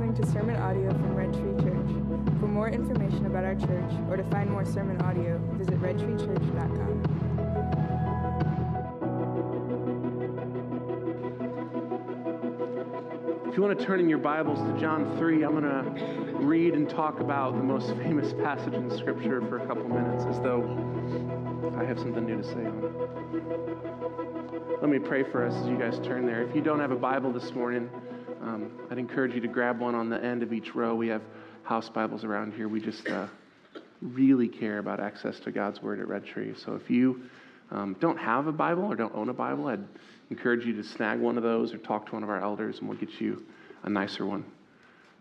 listening to sermon audio from Red Tree Church. For more information about our church or to find more sermon audio, visit redtreechurch.com. If you want to turn in your Bibles to John 3, I'm going to read and talk about the most famous passage in Scripture for a couple minutes as though I have something new to say on it. Let me pray for us as you guys turn there. If you don't have a Bible this morning, um, I'd encourage you to grab one on the end of each row. We have house Bibles around here. We just uh, really care about access to God's Word at Red Tree. So if you um, don't have a Bible or don't own a Bible, I'd encourage you to snag one of those or talk to one of our elders and we'll get you a nicer one.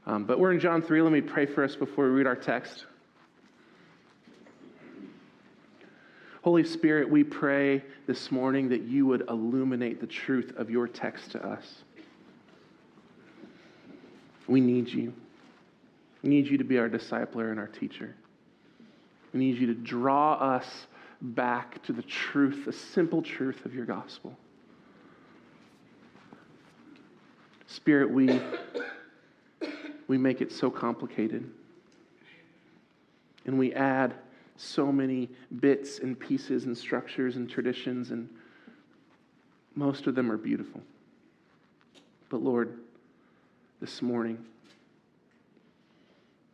Um, but we're in John 3. Let me pray for us before we read our text. Holy Spirit, we pray this morning that you would illuminate the truth of your text to us. We need you. We need you to be our discipler and our teacher. We need you to draw us back to the truth, the simple truth of your gospel. Spirit, we, we make it so complicated. And we add so many bits and pieces and structures and traditions, and most of them are beautiful. But Lord, this morning,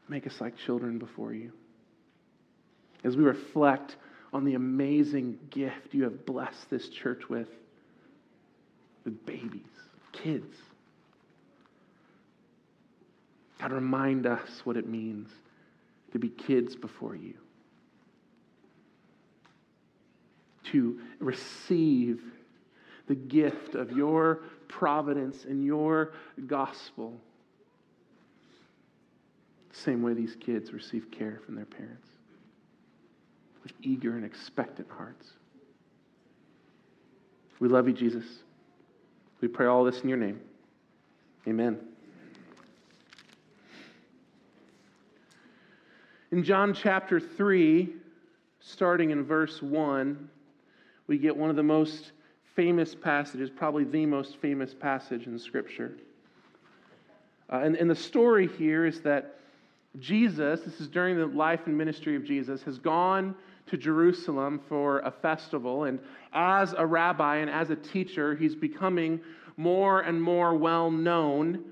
make us like children before you. As we reflect on the amazing gift you have blessed this church with, with babies, kids. God, remind us what it means to be kids before you, to receive the gift of your providence and your gospel, same way these kids receive care from their parents, with eager and expectant hearts. We love you, Jesus. We pray all this in your name. Amen. In John chapter 3, starting in verse 1, we get one of the most famous passages, probably the most famous passage in Scripture. Uh, and, and the story here is that Jesus, this is during the life and ministry of Jesus, has gone to Jerusalem for a festival. And as a rabbi and as a teacher, he's becoming more and more well known.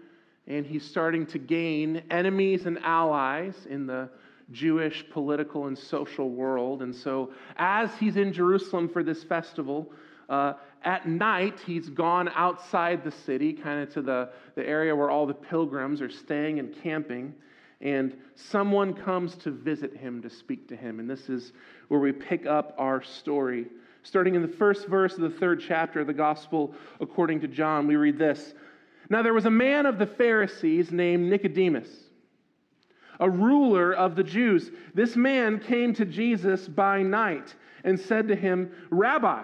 And he's starting to gain enemies and allies in the Jewish political and social world. And so, as he's in Jerusalem for this festival, uh, at night, he's gone outside the city, kind of to the, the area where all the pilgrims are staying and camping. And someone comes to visit him to speak to him. And this is where we pick up our story. Starting in the first verse of the third chapter of the Gospel according to John, we read this Now there was a man of the Pharisees named Nicodemus, a ruler of the Jews. This man came to Jesus by night and said to him, Rabbi,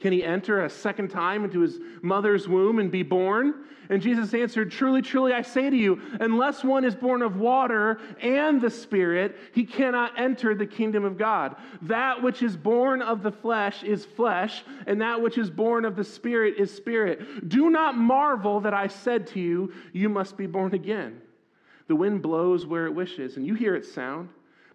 Can he enter a second time into his mother's womb and be born? And Jesus answered, Truly, truly, I say to you, unless one is born of water and the Spirit, he cannot enter the kingdom of God. That which is born of the flesh is flesh, and that which is born of the Spirit is spirit. Do not marvel that I said to you, You must be born again. The wind blows where it wishes, and you hear its sound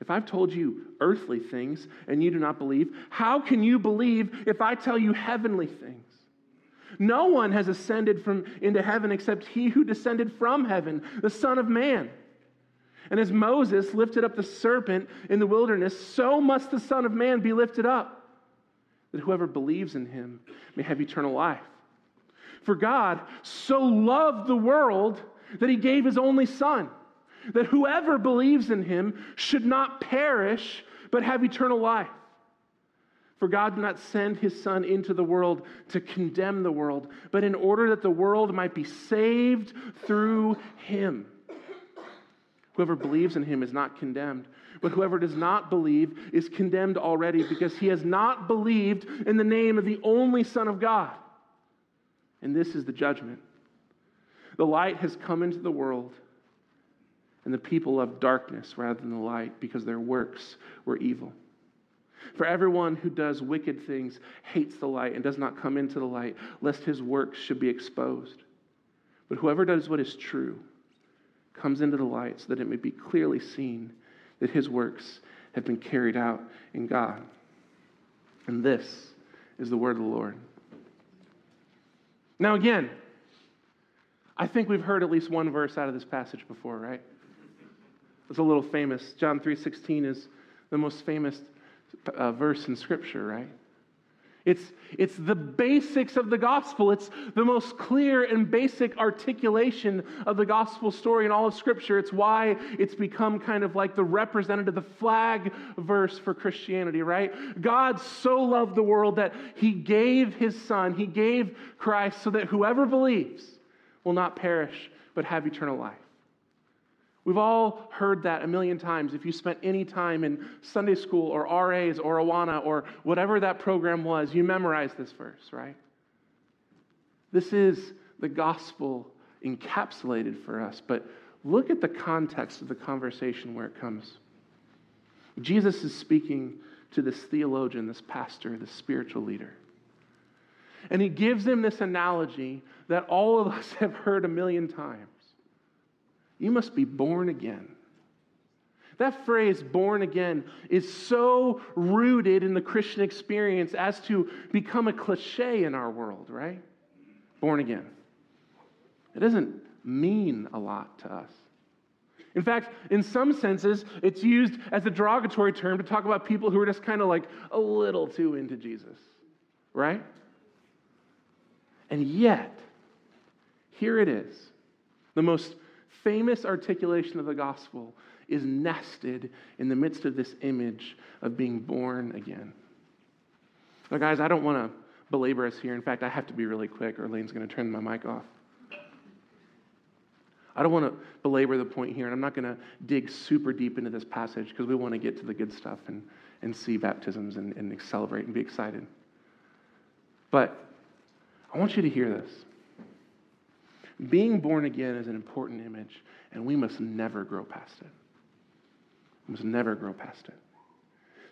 If I've told you earthly things and you do not believe, how can you believe if I tell you heavenly things? No one has ascended from into heaven except he who descended from heaven, the Son of Man. And as Moses lifted up the serpent in the wilderness, so must the Son of Man be lifted up, that whoever believes in him may have eternal life. For God so loved the world that he gave his only Son, that whoever believes in him should not perish, but have eternal life. For God did not send his Son into the world to condemn the world, but in order that the world might be saved through him. Whoever believes in him is not condemned, but whoever does not believe is condemned already because he has not believed in the name of the only Son of God. And this is the judgment. The light has come into the world, and the people loved darkness rather than the light because their works were evil. For everyone who does wicked things hates the light and does not come into the light, lest his works should be exposed. But whoever does what is true comes into the light so that it may be clearly seen that his works have been carried out in God. And this is the word of the Lord. Now, again, I think we've heard at least one verse out of this passage before, right? It's a little famous. John 3:16 is the most famous uh, verse in Scripture, right? It's, it's the basics of the gospel. It's the most clear and basic articulation of the gospel story in all of Scripture. It's why it's become kind of like the representative, the flag verse for Christianity, right? God so loved the world that he gave his son, he gave Christ so that whoever believes will not perish but have eternal life. We've all heard that a million times. If you spent any time in Sunday school or RAs or Awana or whatever that program was, you memorized this verse, right? This is the gospel encapsulated for us. But look at the context of the conversation where it comes. Jesus is speaking to this theologian, this pastor, this spiritual leader. And he gives him this analogy that all of us have heard a million times. You must be born again. That phrase, born again, is so rooted in the Christian experience as to become a cliche in our world, right? Born again. It doesn't mean a lot to us. In fact, in some senses, it's used as a derogatory term to talk about people who are just kind of like a little too into Jesus, right? And yet, here it is the most famous articulation of the gospel is nested in the midst of this image of being born again. Now, guys, I don't want to belabor us here. In fact, I have to be really quick, or Lane's going to turn my mic off. I don't want to belabor the point here, and I'm not going to dig super deep into this passage because we want to get to the good stuff and, and see baptisms and, and celebrate and be excited. But I want you to hear this. Being born again is an important image, and we must never grow past it. We must never grow past it.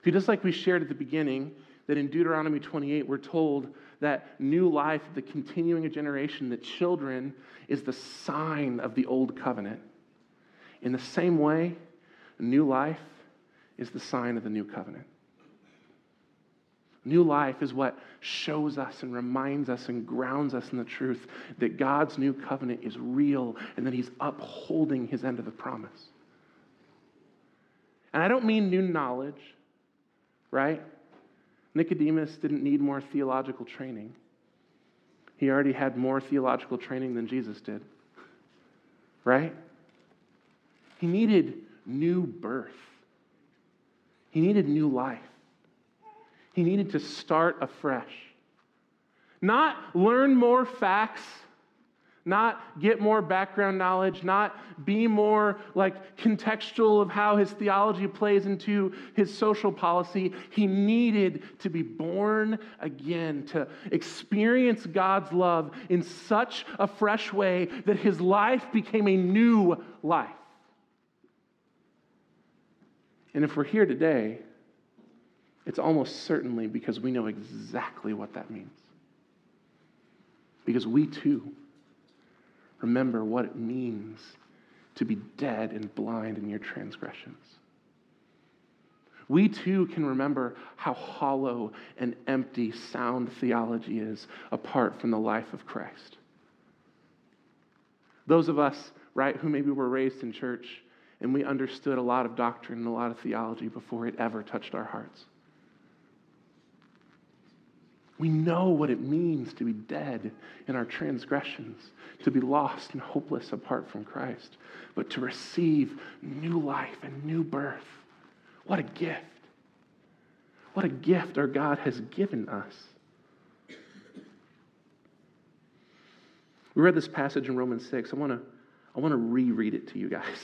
See, just like we shared at the beginning, that in Deuteronomy 28, we're told that new life, the continuing a generation, that children is the sign of the old covenant. In the same way, new life is the sign of the new covenant. New life is what shows us and reminds us and grounds us in the truth that God's new covenant is real and that He's upholding His end of the promise. And I don't mean new knowledge, right? Nicodemus didn't need more theological training. He already had more theological training than Jesus did, right? He needed new birth, he needed new life. He needed to start afresh. Not learn more facts, not get more background knowledge, not be more like contextual of how his theology plays into his social policy. He needed to be born again, to experience God's love in such a fresh way that his life became a new life. And if we're here today, it's almost certainly because we know exactly what that means. Because we too remember what it means to be dead and blind in your transgressions. We too can remember how hollow and empty sound theology is apart from the life of Christ. Those of us, right, who maybe were raised in church and we understood a lot of doctrine and a lot of theology before it ever touched our hearts. We know what it means to be dead in our transgressions, to be lost and hopeless apart from Christ, but to receive new life and new birth. What a gift. What a gift our God has given us. We read this passage in Romans 6. I want to I want to reread it to you guys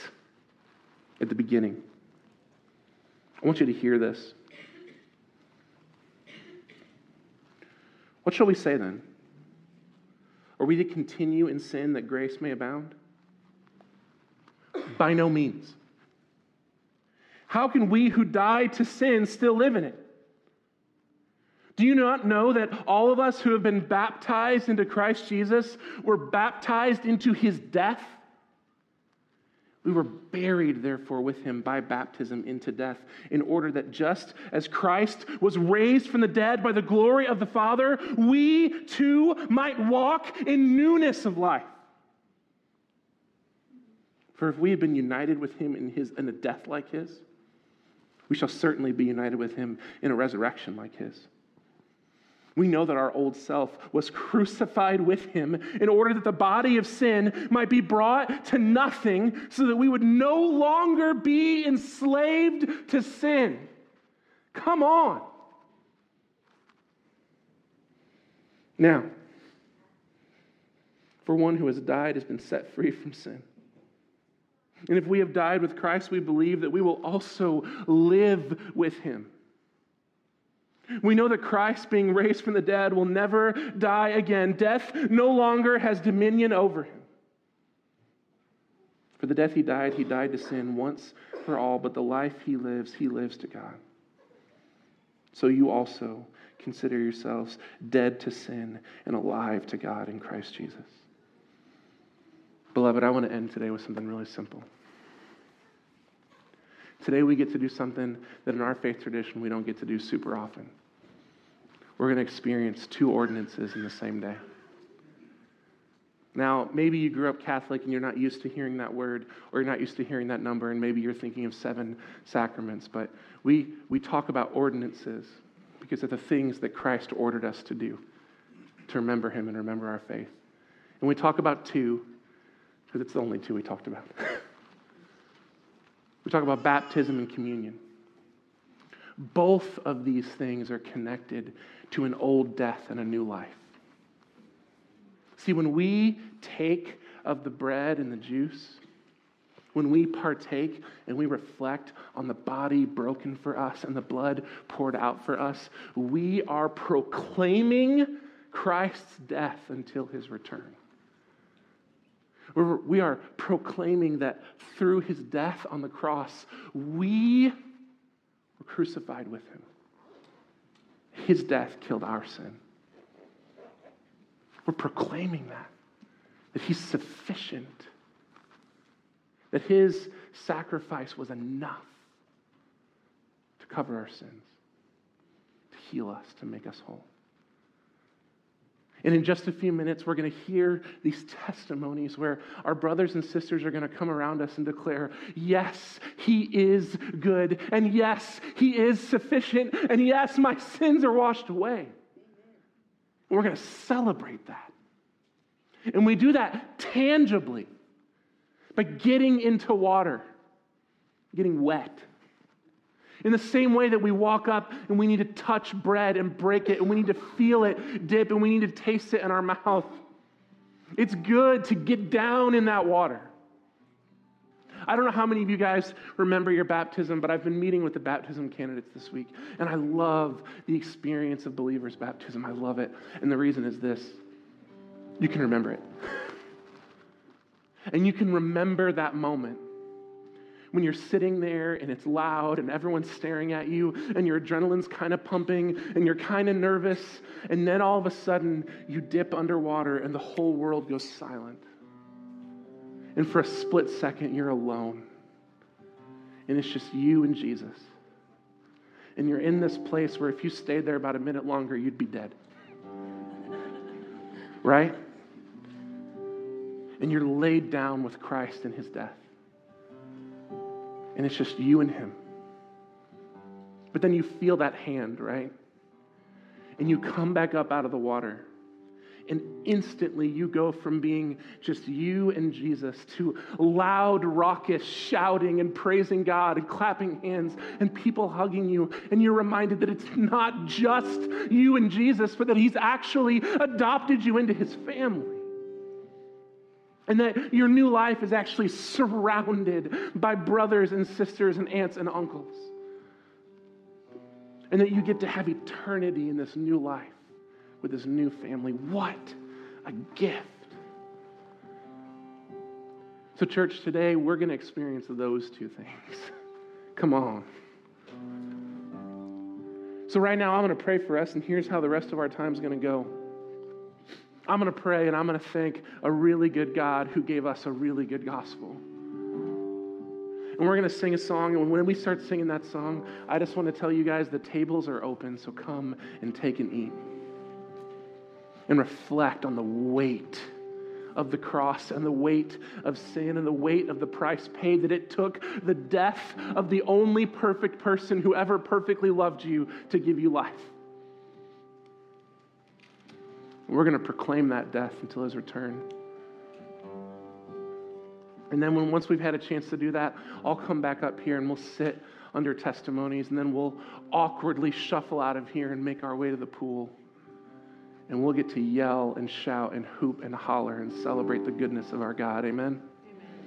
at the beginning. I want you to hear this. What shall we say then? Are we to continue in sin that grace may abound? By no means. How can we who died to sin still live in it? Do you not know that all of us who have been baptized into Christ Jesus were baptized into his death? We were buried, therefore, with him by baptism into death, in order that just as Christ was raised from the dead by the glory of the Father, we too might walk in newness of life. For if we have been united with him in, his, in a death like his, we shall certainly be united with him in a resurrection like his. We know that our old self was crucified with him in order that the body of sin might be brought to nothing so that we would no longer be enslaved to sin. Come on. Now, for one who has died has been set free from sin. And if we have died with Christ, we believe that we will also live with him. We know that Christ, being raised from the dead, will never die again. Death no longer has dominion over him. For the death he died, he died to sin once for all, but the life he lives, he lives to God. So you also consider yourselves dead to sin and alive to God in Christ Jesus. Beloved, I want to end today with something really simple. Today we get to do something that in our faith tradition we don't get to do super often we're going to experience two ordinances in the same day. Now, maybe you grew up Catholic and you're not used to hearing that word, or you're not used to hearing that number, and maybe you're thinking of seven sacraments, but we, we talk about ordinances because of the things that Christ ordered us to do to remember Him and remember our faith. And we talk about two because it's the only two we talked about. we talk about baptism and communion. Both of these things are connected to an old death and a new life. See, when we take of the bread and the juice, when we partake and we reflect on the body broken for us and the blood poured out for us, we are proclaiming Christ's death until his return. We are proclaiming that through his death on the cross, we were crucified with him. His death killed our sin. We're proclaiming that, that He's sufficient, that His sacrifice was enough to cover our sins, to heal us, to make us whole. And in just a few minutes, we're going to hear these testimonies where our brothers and sisters are going to come around us and declare, yes, He is good, and yes, He is sufficient, and yes, my sins are washed away. And we're going to celebrate that. And we do that tangibly by getting into water, getting wet in the same way that we walk up and we need to touch bread and break it, and we need to feel it dip, and we need to taste it in our mouth. It's good to get down in that water. I don't know how many of you guys remember your baptism, but I've been meeting with the baptism candidates this week, and I love the experience of believers' baptism. I love it. And the reason is this you can remember it. And you can remember that moment when you're sitting there and it's loud and everyone's staring at you and your adrenaline's kind of pumping and you're kind of nervous, and then all of a sudden you dip underwater and the whole world goes silent. And for a split second, you're alone. And it's just you and Jesus. And you're in this place where if you stayed there about a minute longer, you'd be dead. Right? And you're laid down with Christ in his death and it's just you and him. But then you feel that hand, right? and you come back up out of the water. And instantly you go from being just you and Jesus to loud, raucous shouting and praising God and clapping hands and people hugging you. And you're reminded that it's not just you and Jesus, but that He's actually adopted you into His family. And that your new life is actually surrounded by brothers and sisters and aunts and uncles. And that you get to have eternity in this new life with this new family. What a gift. So, church, today we're going to experience those two things. Come on. So, right now, I'm going to pray for us, and here's how the rest of our time is going to go. I'm going to pray and I'm going to thank a really good God who gave us a really good gospel. And we're going to sing a song. And when we start singing that song, I just want to tell you guys the tables are open, so come and take and eat and reflect on the weight of the cross and the weight of sin and the weight of the price paid that it took the death of the only perfect person who ever perfectly loved you to give you life. We're going to proclaim that death until his return. And then when once we've had a chance to do that, I'll come back up here and we'll sit under testimonies and then we'll awkwardly shuffle out of here and make our way to the pool and we'll get to yell and shout and hoop and holler and celebrate the goodness of our God. Amen?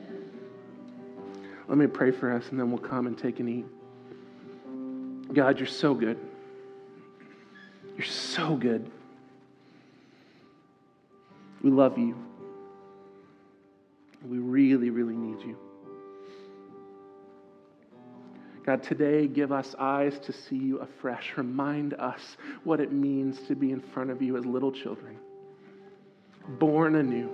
Amen. Let me pray for us, and then we'll come and take and eat. God, you're so good. You're so good. We love you. We really, really need you. God, today give us eyes to see you afresh. Remind us what it means to be in front of you as little children, born anew,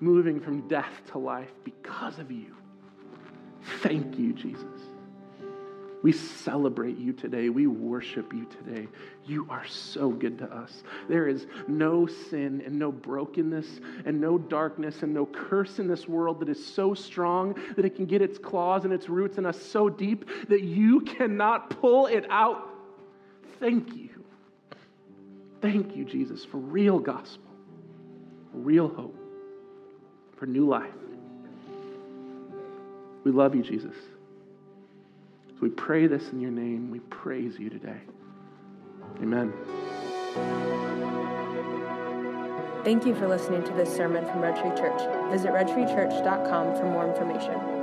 moving from death to life because of you. Thank you, Jesus. We celebrate you today. We worship you today. You are so good to us. There is no sin and no brokenness and no darkness and no curse in this world that is so strong that it can get its claws and its roots in us so deep that you cannot pull it out. Thank you. Thank you, Jesus, for real gospel, real hope, for new life. We love you, Jesus. So we pray this in your name. We praise you today. Amen. Thank you for listening to this sermon from Red Tree Church. Visit redtreechurch.com for more information.